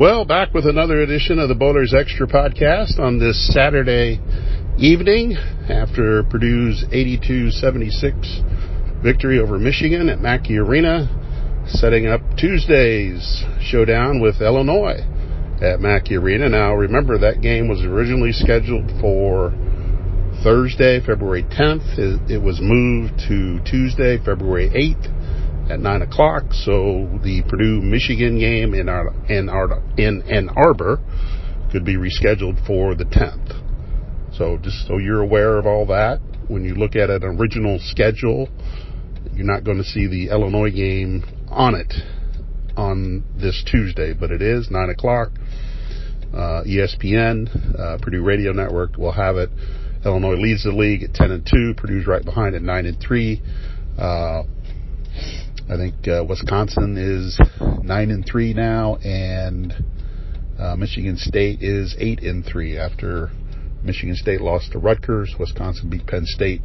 Well, back with another edition of the Boilers Extra podcast on this Saturday evening after Purdue's 82-76 victory over Michigan at Mackey Arena, setting up Tuesday's showdown with Illinois at Mackey Arena. Now, remember that game was originally scheduled for Thursday, February 10th. It, it was moved to Tuesday, February 8th at 9 o'clock. So the Purdue Michigan game in, Ar- in, Ar- in Ann Arbor could be rescheduled for the 10th. So just so you're aware of all that, when you look at an original schedule, you're not going to see the Illinois game on it on this Tuesday, but it is 9 o'clock. Uh, ESPN, uh, Purdue Radio Network will have it. Illinois leads the league at 10 and 2. Purdue's right behind at 9 and 3. Uh, I think uh, Wisconsin is nine and three now, and uh, Michigan State is eight and three after Michigan State lost to Rutgers. Wisconsin beat Penn State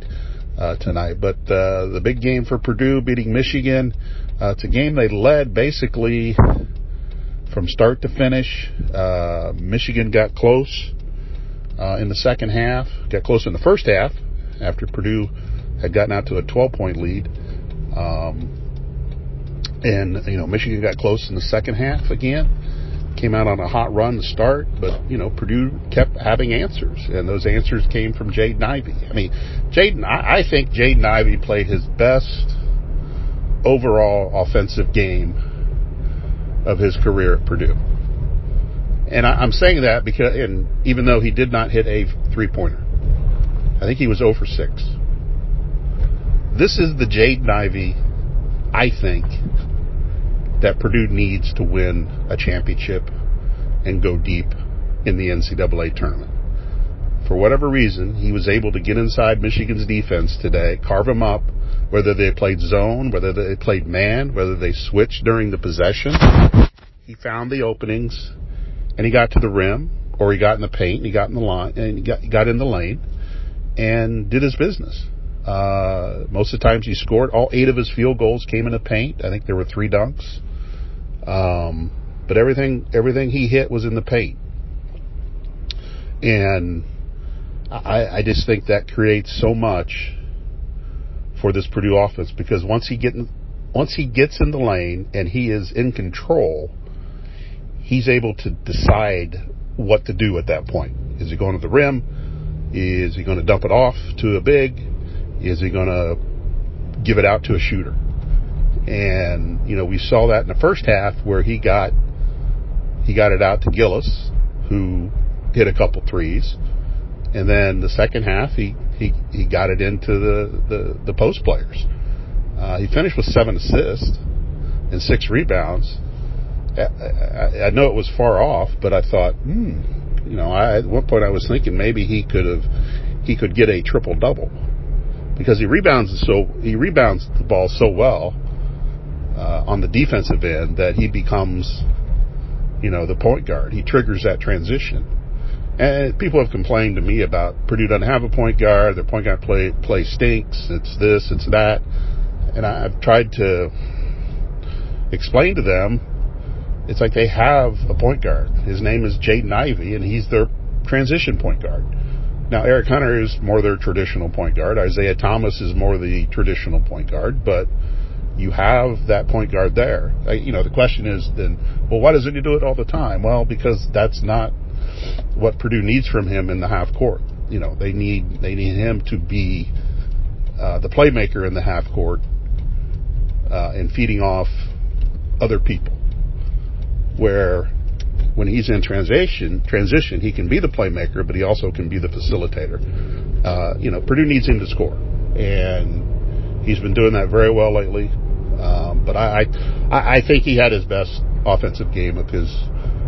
uh, tonight, but uh, the big game for Purdue beating Michigan. Uh, it's a game they led basically from start to finish. Uh, Michigan got close in the second half, got close in the first half after Purdue had gotten out to a 12 point lead. Um, and, you know, Michigan got close in the second half again. Came out on a hot run to start, but, you know, Purdue kept having answers, and those answers came from Jaden Ivey. I mean, Jaden, I, think Jaden Ivey played his best overall offensive game of his career at Purdue. And I, am saying that because, and even though he did not hit a three pointer, I think he was over 6. This is the Jaden Ivey, I think, that Purdue needs to win a championship and go deep in the NCAA tournament. For whatever reason, he was able to get inside Michigan's defense today, carve them up, whether they played zone, whether they played man, whether they switched during the possession. He found the openings and he got to the rim or he got in the paint and he got in the line and he got, he got in the lane and did his business. Uh, most of the times he scored. All eight of his field goals came in the paint. I think there were three dunks. Um, but everything everything he hit was in the paint, and I, I just think that creates so much for this Purdue offense because once he get in, once he gets in the lane and he is in control, he's able to decide what to do at that point. Is he going to the rim? Is he going to dump it off to a big? Is he going to give it out to a shooter? And, you know, we saw that in the first half where he got he got it out to Gillis, who hit a couple threes. And then the second half he he, he got it into the, the, the post players. Uh, he finished with seven assists and six rebounds. I, I, I know it was far off, but I thought, hmm, you know, I, at one point I was thinking maybe he could have he could get a triple double because he rebounds so he rebounds the ball so well uh, on the defensive end that he becomes, you know, the point guard. He triggers that transition. And people have complained to me about Purdue doesn't have a point guard. Their point guard play play stinks. It's this. It's that. And I've tried to explain to them. It's like they have a point guard. His name is Jaden Ivey, and he's their transition point guard. Now, Eric Hunter is more their traditional point guard. Isaiah Thompson is more the traditional point guard, but you have that point guard there. You know, the question is then, well, why doesn't he do it all the time? Well, because that's not what Purdue needs from him in the half court. You know, they need they need him to be uh, the playmaker in the half court uh, and feeding off other people. Where when he's in transition, transition, he can be the playmaker, but he also can be the facilitator. Uh, you know, Purdue needs him to score, and he's been doing that very well lately. Um, but I, I, I think he had his best offensive game of his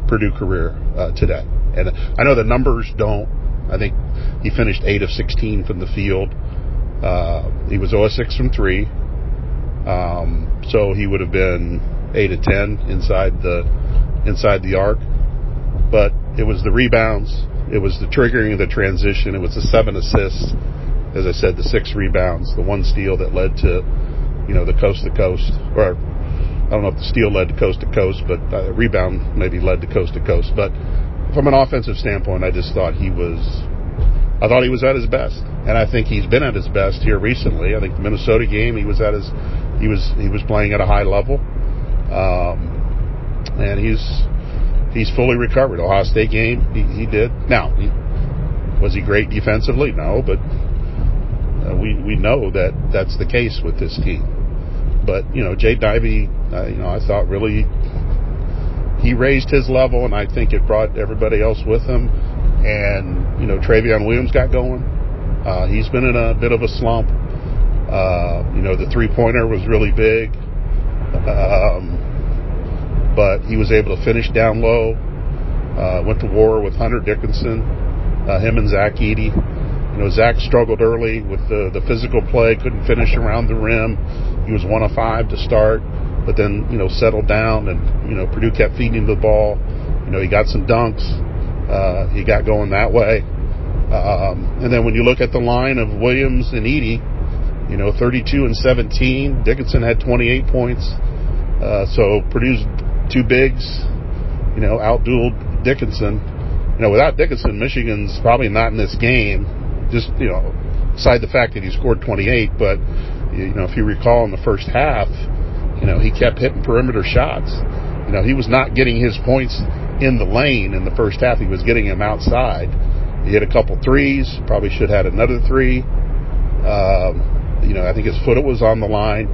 Purdue career uh, today. And I know the numbers don't. I think he finished eight of 16 from the field. Uh, he was 0 6 from three. Um, so he would have been eight of 10 inside the inside the arc. But it was the rebounds. It was the triggering of the transition. It was the seven assists. As I said, the six rebounds, the one steal that led to you know, the coast to coast or I don't know if the steal led to coast to coast, but uh, rebound maybe led to coast to coast. But from an offensive standpoint, I just thought he was. I thought he was at his best, and I think he's been at his best here recently. I think the Minnesota game, he was at his, he was he was playing at a high level, um, and he's he's fully recovered. Ohio State game, he, he did. Now, he, was he great defensively? No, but uh, we we know that that's the case with this team. But you know, Jaden Ivey, uh, you know, I thought really he raised his level, and I think it brought everybody else with him. And you know, Trevion Williams got going. Uh, he's been in a bit of a slump. Uh, you know, the three pointer was really big, um, but he was able to finish down low. Uh, went to war with Hunter Dickinson, uh, him and Zach Edey. You know, Zach struggled early with the, the physical play, couldn't finish around the rim. He was one of five to start, but then, you know, settled down and, you know, Purdue kept feeding him the ball. You know, he got some dunks. Uh, he got going that way. Um, and then when you look at the line of Williams and Edey, you know, 32 and 17. Dickinson had 28 points. Uh, so Purdue's two bigs, you know, outdueled Dickinson. You know, without Dickinson, Michigan's probably not in this game just you know, aside the fact that he scored 28, but you know, if you recall in the first half, you know, he kept hitting perimeter shots. You know, he was not getting his points in the lane in the first half. He was getting them outside. He hit a couple threes. Probably should have had another three. Um, you know, I think his foot was on the line,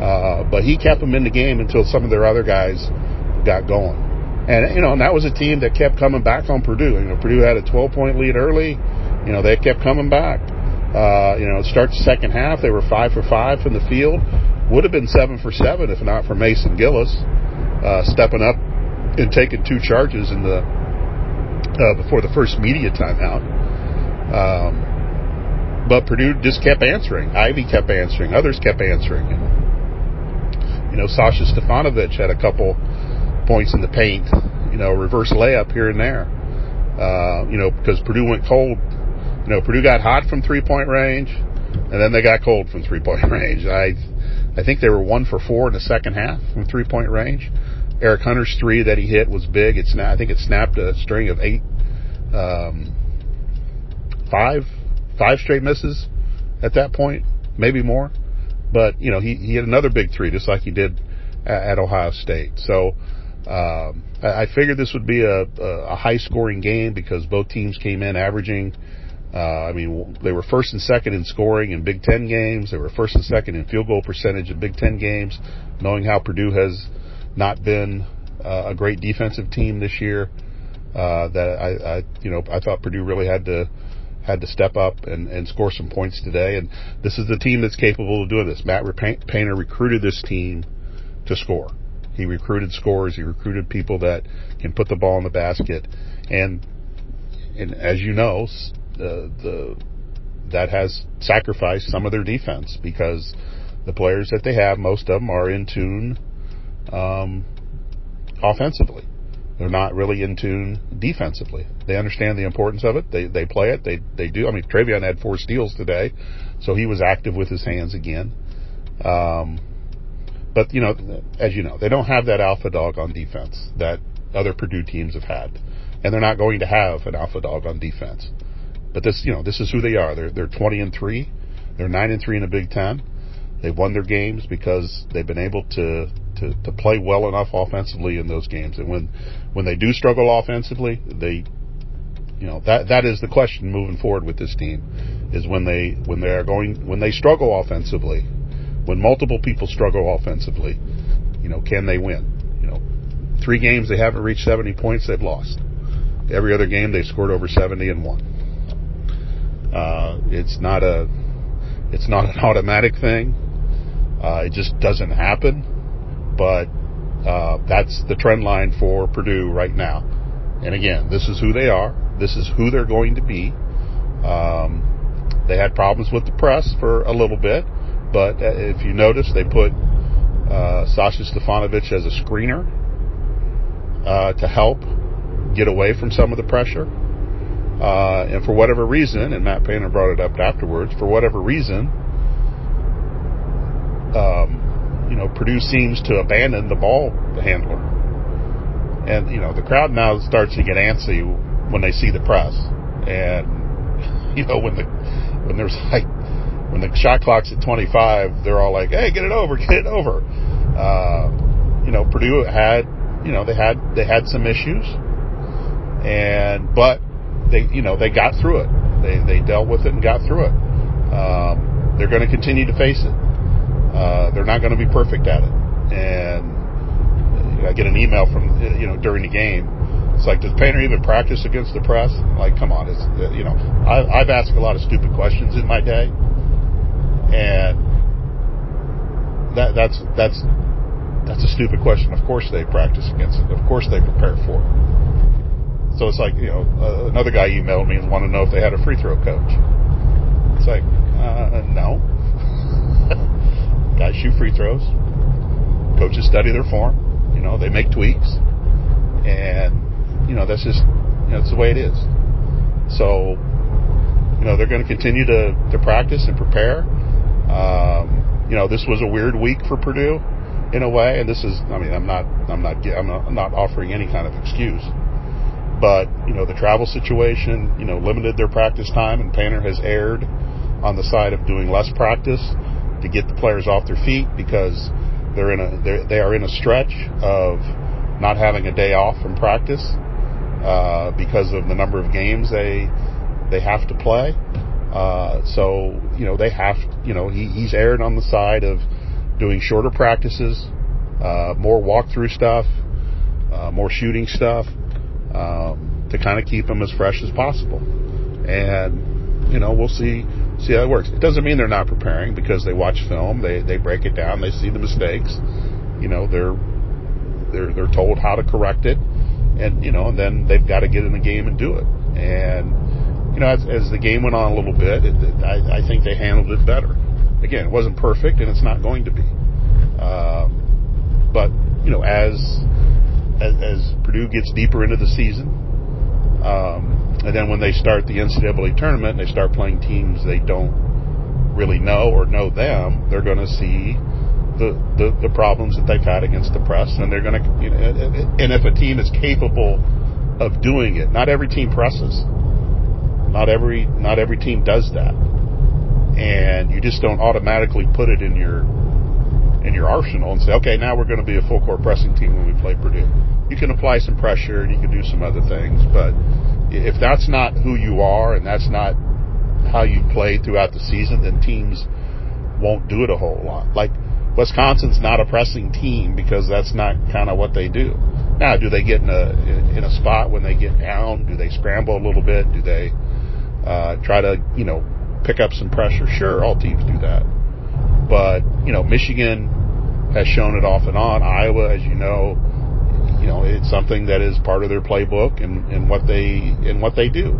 uh, but he kept them in the game until some of their other guys got going. And you know, and that was a team that kept coming back on Purdue. You know, Purdue had a 12 point lead early. You know, they kept coming back. Uh, you know, start the second half, they were five for five from the field. Would have been seven for seven if not for Mason Gillis uh, stepping up and taking two charges in the uh, before the first media timeout. Um, but Purdue just kept answering. Ivey kept answering. Others kept answering. And, you know, Sasha Stefanovic had a couple points in the paint. You know, reverse layup here and there. Uh, you know, because Purdue went cold you know, Purdue got hot from three point range, and then they got cold from three point range. I, I think they were one for four in the second half from three point range. Eric Hunter's three that he hit was big. It's I think it snapped a string of eight, um, five, five straight misses at that point, maybe more. But you know, he he hit another big three just like he did at, at Ohio State. So. Um, I, I figured this would be a, a high scoring game because both teams came in averaging uh, I mean, they were first and second in scoring in Big Ten games. They were first and second in field goal percentage in Big Ten games. Knowing how Purdue has not been uh, a great defensive team this year, uh, that I, I, you know, I thought Purdue really had to had to step up and, and score some points today. And this is the team that's capable of doing this. Matt Painter recruited this team to score. He recruited scorers. He recruited people that can put the ball in the basket. And and as you know, the that has sacrificed some of their defense because the players that they have, most of them are in tune um, offensively. They're not really in tune defensively. They understand the importance of it. They they play it. They they do. I mean, Trevion had four steals today, so he was active with his hands again. Um, but you know, as you know, they don't have that alpha dog on defense that other Purdue teams have had, and they're not going to have an alpha dog on defense. But this, you know, this is who they are. They're they're 20 and three. They're nine and three in the Big Ten. They've won their games because they've been able to, to, to play well enough offensively in those games. And when when they do struggle offensively, they you know that that is the question moving forward with this team is when they when they are going when they struggle offensively, when multiple people struggle offensively, you know, can they win? You know, three games they haven't reached 70 points, they've lost. Every other game they scored over 70 and won. Uh, it's not a it's not an automatic thing. Uh, it just doesn't happen. But uh, that's the trend line for Purdue right now. And again, this is who they are. This is who they're going to be. Um, they had problems with the press for a little bit, but uh, if you notice, they put uh, Sasha Stefanovic as a screener uh, to help get away from some of the pressure. Uh, and for whatever reason, and Matt Painter brought it up afterwards, for whatever reason, um, you know, Purdue seems to abandon the ball handler. And, you know, the crowd now starts to get antsy when they see the press. And, you know, when the, when there's like, when the shot clock's at 25, they're all like, hey, get it over, get it over. Uh, you know, Purdue had, you know, they had, they had some issues. And, but they, you know, they got through it. They, they dealt with it and got through it. Um, they're going to continue to face it. Uh, they're not going to be perfect at it. And I get an email from, you know, during the game. It's like, does Painter even practice against the press? Like, come on. It's, you know, I, I've asked a lot of stupid questions in my day. And that, that's, that's, that's a stupid question. Of course they practice against it. Of course they prepare for it. So it's like, you know, uh, another guy emailed me and wanted to know if they had a free throw coach. It's like, uh, no. Guys shoot free throws. Coaches study their form. You know, they make tweaks. And, you know, that's just, you know, it's the way it is. So, you know, they're going to continue to, to practice and prepare. Um, you know, this was a weird week for Purdue in a way. And this is, I mean, I'm not, I'm not, I'm not, I'm not offering any kind of excuse. But, you know, the travel situation, you know, limited their practice time and Painter has erred on the side of doing less practice to get the players off their feet because they're in a they're, they are in a stretch of not having a day off from practice uh, because of the number of games they they have to play. Uh, so you know they have you know he, he's erred on the side of doing shorter practices, uh, more walkthrough stuff, uh, more shooting stuff um, to kind of keep them as fresh as possible. And you know we'll see see how it works. It doesn't mean they're not preparing because they watch film, they they break it down, they see the mistakes. You know, they're they're they're told how to correct it, and you know, and then they've got to get in the game and do it. And you know, as, as the game went on a little bit, it, it, I, I think they handled it better. Again, it wasn't perfect, and it's not going to be. Uh, but you know, as, as as Purdue gets deeper into the season, um, and then when they start the NCAA tournament and they start playing teams they don't really know or know them, they're going to see the, the, the problems that they've had against the press, and they're going to. You know, and if a team is capable of doing it, not every team presses. Not every not every team does that, and you just don't automatically put it in your in your arsenal and say, okay, now we're going to be a full court pressing team when we play Purdue. You can apply some pressure and you can do some other things, but if that's not who you are and that's not how you play throughout the season, then teams won't do it a whole lot. Like Wisconsin's not a pressing team because that's not kind of what they do. Now, do they get in a in a spot when they get down? Do they scramble a little bit? Do they uh, try to you know pick up some pressure? Sure, all teams do that. But you know, Michigan has shown it off and on. Iowa, as you know, you know, it's something that is part of their playbook and, and what they and what they do.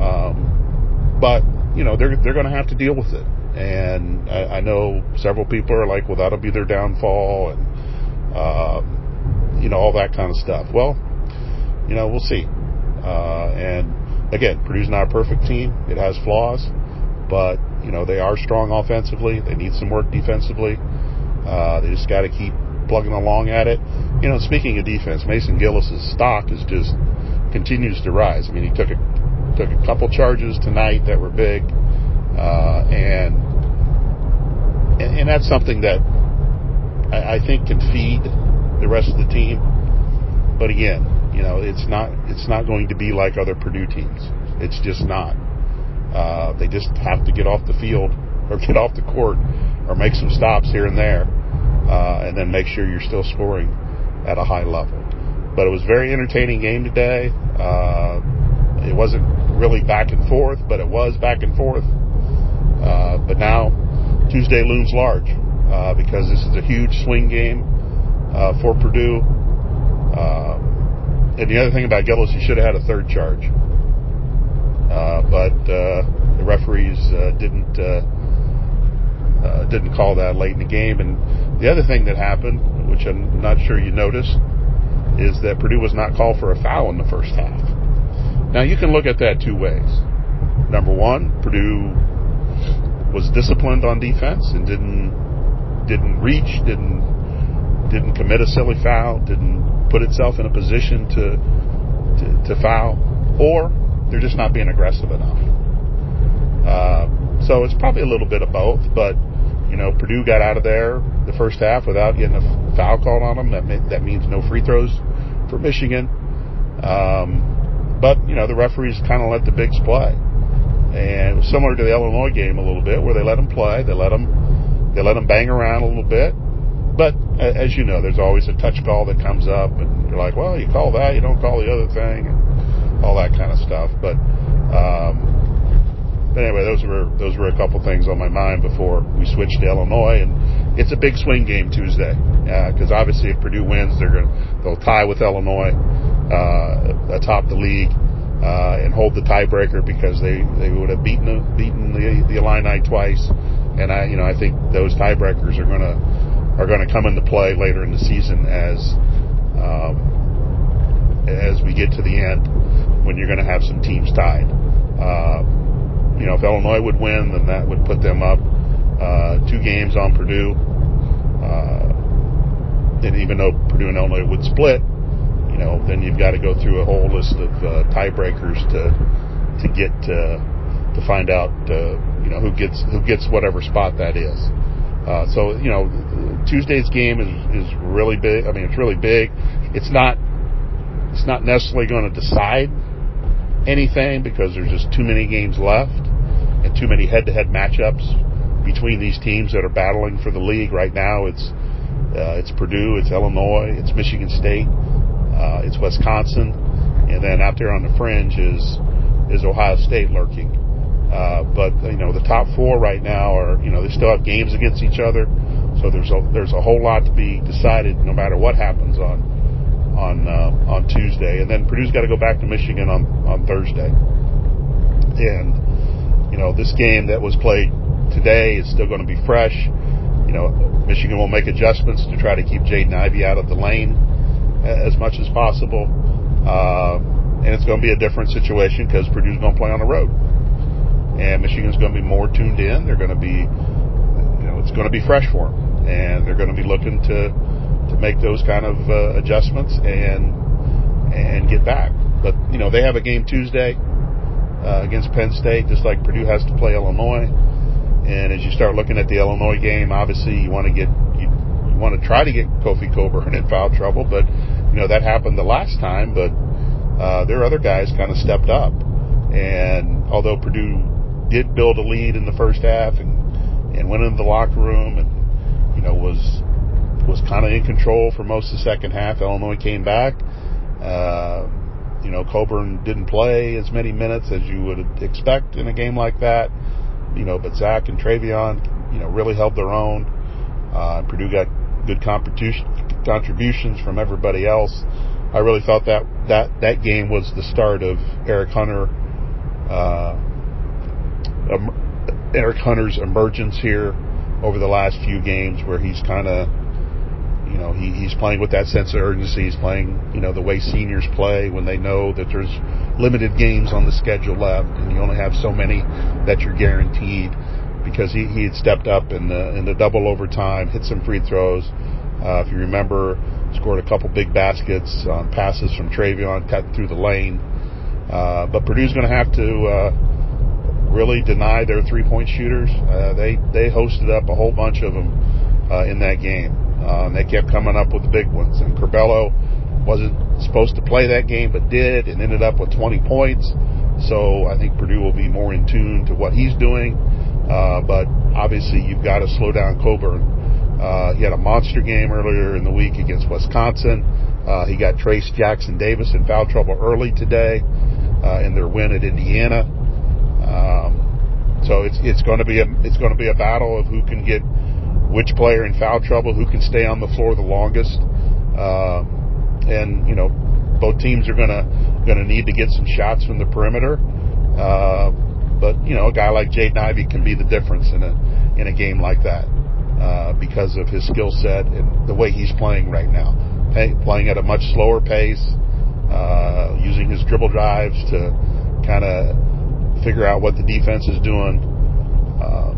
Um, but you know, they're they're going to have to deal with it. And I, I know several people are like, well, that'll be their downfall, and uh, you know, all that kind of stuff. Well, you know, we'll see. Uh, and again, Purdue's not a perfect team; it has flaws, but you know, they are strong offensively. They need some work defensively. Uh, they just got to keep plugging along at it. You know, speaking of defense, Mason Gillis's stock is just continues to rise. I mean, he took a took a couple charges tonight that were big, uh, and, and and that's something that I, I think can feed the rest of the team. But again, you know, it's not it's not going to be like other Purdue teams. It's just not. Uh, they just have to get off the field or get off the court or make some stops here and there uh, and then make sure you're still scoring at a high level. But it was a very entertaining game today. Uh, it wasn't really back and forth, but it was back and forth. Uh, but now Tuesday looms large uh, because this is a huge swing game uh, for Purdue. Uh, and the other thing about Gillis, he should have had a third charge. Uh, but uh, the referees uh, didn't didn't call that late in the game. And the other thing that happened, which I'm not sure you noticed, is that Purdue was not called for a foul in the first half. Now you can look at that two ways. Number one, Purdue was disciplined on defense and didn't didn't reach, didn't didn't commit a silly foul, didn't put itself in a position to to, to foul, or they're just not being aggressive enough. Uh, so it's probably a little bit of both, but you know, Purdue got out of there the first half without getting a foul called on them. That may, that means no free throws for Michigan. Um, but you know, the referees kind of let the bigs play, and it was similar to the Illinois game a little bit, where they let them play, they let them they let them bang around a little bit. But as you know, there's always a touch call that comes up, and you're like, well, you call that, you don't call the other thing, and all that kind of stuff. But um, but anyway, those were those were a couple things on my mind before we switched to Illinois, and it's a big swing game Tuesday because uh, obviously if Purdue wins, they're going they'll tie with Illinois uh, atop the league uh, and hold the tiebreaker because they, they would have beaten beaten the the Illini twice, and I you know I think those tiebreakers are gonna are going to come into play later in the season as um, as we get to the end when you're going to have some teams tied. Uh, you know, if Illinois would win, then that would put them up uh, two games on Purdue. Uh, and even though Purdue and Illinois would split, you know, then you've got to go through a whole list of uh, tiebreakers to to get to to find out, uh, you know, who gets who gets whatever spot that is. Uh, so you know, Tuesday's game is is really big. I mean, it's really big. It's not it's not necessarily going to decide anything because there's just too many games left and too many head-to-head matchups between these teams that are battling for the league right now. It's uh, it's Purdue, it's Illinois, it's Michigan State, uh, it's Wisconsin, and then out there on the fringe is is Ohio State lurking. Uh, but you know the top four right now are you know they still have games against each other, so there's a there's a whole lot to be decided no matter what happens on on uh, on Tuesday, and then Purdue's got to go back to Michigan on on Thursday. And you know this game that was played today is still going to be fresh. You know, Michigan will make adjustments to try to keep Jaden Ivey out of the lane as much as possible. Uh, and it's going to be a different situation because Purdue's going to play on the road, and Michigan's going to be more tuned in. They're going to be, you know, it's going to be fresh for them, and they're going to be looking to to make those kind of uh, adjustments and and get back. But you know they have a game Tuesday uh, against Penn State, just like Purdue has to play Illinois. And as you start looking at the Illinois game, obviously you want to get you, you want to try to get Kofi Cockburn in foul trouble, but you know that happened the last time. But uh, their other guys kind of stepped up, and although Purdue did build a lead in the first half and and went into the locker room and you know was was kind of in control for most of the second half. Illinois came back. Uh, you know, Cockburn didn't play as many minutes as you would expect in a game like that. You know, but Zach and Trevion, you know, really held their own. Uh, Purdue got good contributions from everybody else. I really thought that that that game was the start of Eric Hunter, uh, um, Eric Hunter's emergence here over the last few games, where he's kind of you know, he, he's playing with that sense of urgency. He's playing, you know, the way seniors play when they know that there's limited games on the schedule left, and you only have so many that you're guaranteed. Because he, he had stepped up in the in the double overtime, hit some free throws. Uh, if you remember, scored a couple big baskets on passes from Trevion, cut through the lane. Uh, but Purdue's going to have to uh, really deny their three-point shooters. Uh, they they hosted up a whole bunch of them uh, in that game. Uh, and they kept coming up with the big ones. And Curbelo wasn't supposed to play that game, but did, and ended up with 20 points. So I think Purdue will be more in tune to what he's doing. Uh, but obviously, you've got to slow down Cockburn. Uh, he had a monster game earlier in the week against Wisconsin. Uh, he got Trayce Jackson Davis in foul trouble early today uh, in their win at Indiana. Um, so it's it's going to be a it's going to be a battle of who can get which player in foul trouble, who can stay on the floor the longest, uh, and you know both teams are gonna gonna need to get some shots from the perimeter. Uh, but you know a guy like Jaden Ivey can be the difference in a in a game like that uh, because of his skill set and the way he's playing right now, Pay, playing at a much slower pace, uh, using his dribble drives to kind of figure out what the defense is doing. Uh,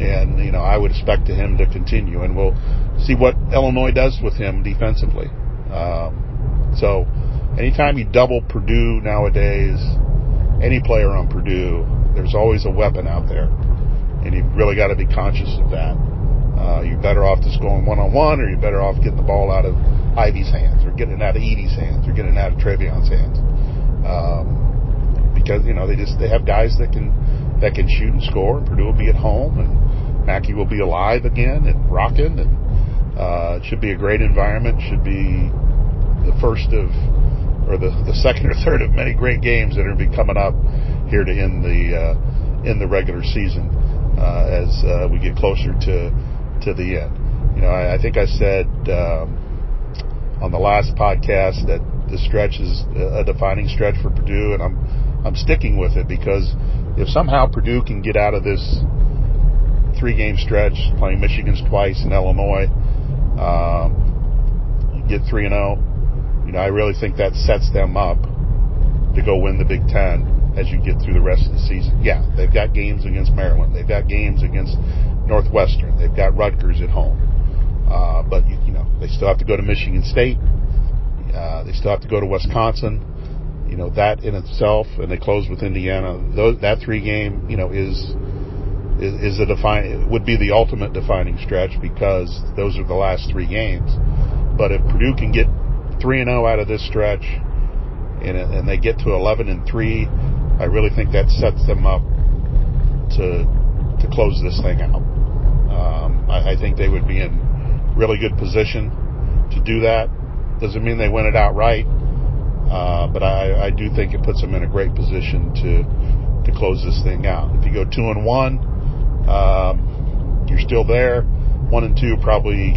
and you know I would expect to him to continue, and we'll see what Illinois does with him defensively. Um, so, anytime you double Purdue nowadays, any player on Purdue, there's always a weapon out there, and you've really got to be conscious of that. Uh, you're better off just going one on one, or you're better off getting the ball out of Ivey's hands, or getting it out of Edey's hands, or getting it out of Trevion's hands. Um, because you know they just they have guys that can that can shoot and score. Purdue will be at home, and Mackey will be alive again and rocking, and uh, it should be a great environment. Should be the first of or the, the second or third of many great games that are going to be coming up here to end the uh, in the regular season uh, as uh, we get closer to to the end. You know, I, I think I said um, on the last podcast that the stretch is a defining stretch for Purdue, and I'm I'm sticking with it because if somehow Purdue can get out of this three game stretch, playing Michigan's twice and Illinois, um, get three and zero. Oh, you know, I really think that sets them up to go win the Big Ten as you get through the rest of the season. Yeah, they've got games against Maryland. They've got games against Northwestern. They've got Rutgers at home. Uh, but, you, you, know, they still have to go to Michigan State. Uh, they still have to go to Wisconsin. You know, that in itself, and they close with Indiana. Those, that three game, you know, is, is, is a define, would be the ultimate defining stretch because those are the last three games. But if Purdue can get 3 and 0 out of this stretch, and, and they get to 11 and 3, I really think that sets them up to to close this thing out. Um, I, I think they would be in really good position to do that. Doesn't mean they win it outright, uh, but I, I do think it puts them in a great position to to close this thing out. If you go two and one, um, you're still there. One and two probably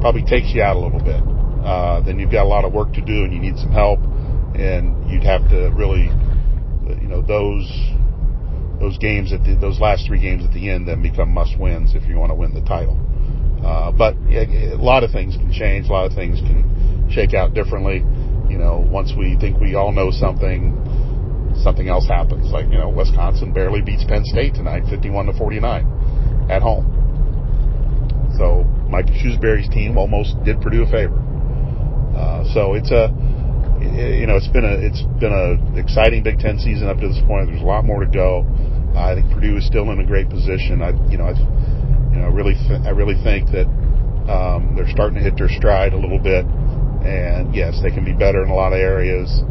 probably takes you out a little bit. Uh, then you've got a lot of work to do, and you need some help, and you'd have to really, you know, those those games at the, those last three games at the end then become must wins if you want to win the title. Uh, but a, a lot of things can change. A lot of things can shake out differently. You know, once we think we all know something, something else happens. Like you know, Wisconsin barely beats Penn State tonight, 51 to 49, at home. So Mike Shrewsberry's team almost did Purdue a favor. Uh, so it's a you know, it's been a it's been a exciting Big Ten season up to this point. There's a lot more to go. I think Purdue is still in a great position. I you know I you know really th- I really think that um, they're starting to hit their stride a little bit. And yes, they can be better in a lot of areas.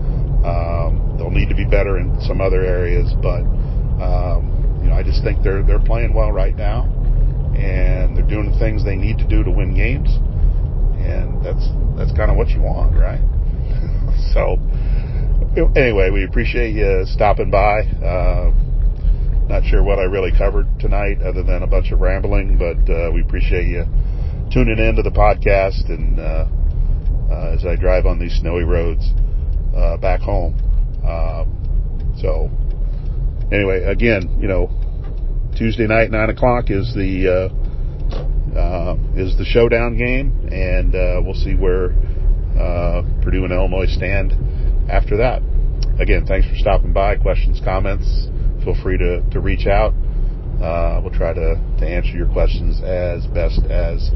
Um, they'll need to be better in some other areas, but um, you know I just think they're they're playing well right now, and they're doing the things they need to do to win games, and that's that's kind of what you want, right? So, anyway, we appreciate you stopping by. Uh, not sure what I really covered tonight other than a bunch of rambling, but uh, we appreciate you tuning in to the podcast and uh, uh as I drive on these snowy roads uh, back home. Um, so, anyway, again, you know, Tuesday night, 9 o'clock is the uh, is the showdown game, and we'll see where uh, Purdue and Illinois stand after that. Again, thanks for stopping by. Questions, comments, feel free to, to reach out. Uh, we'll try to, to answer your questions as best as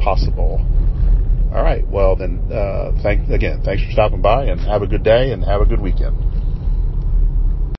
possible. All right. Well, then, uh, thank again. Thanks for stopping by, and have a good day, and have a good weekend.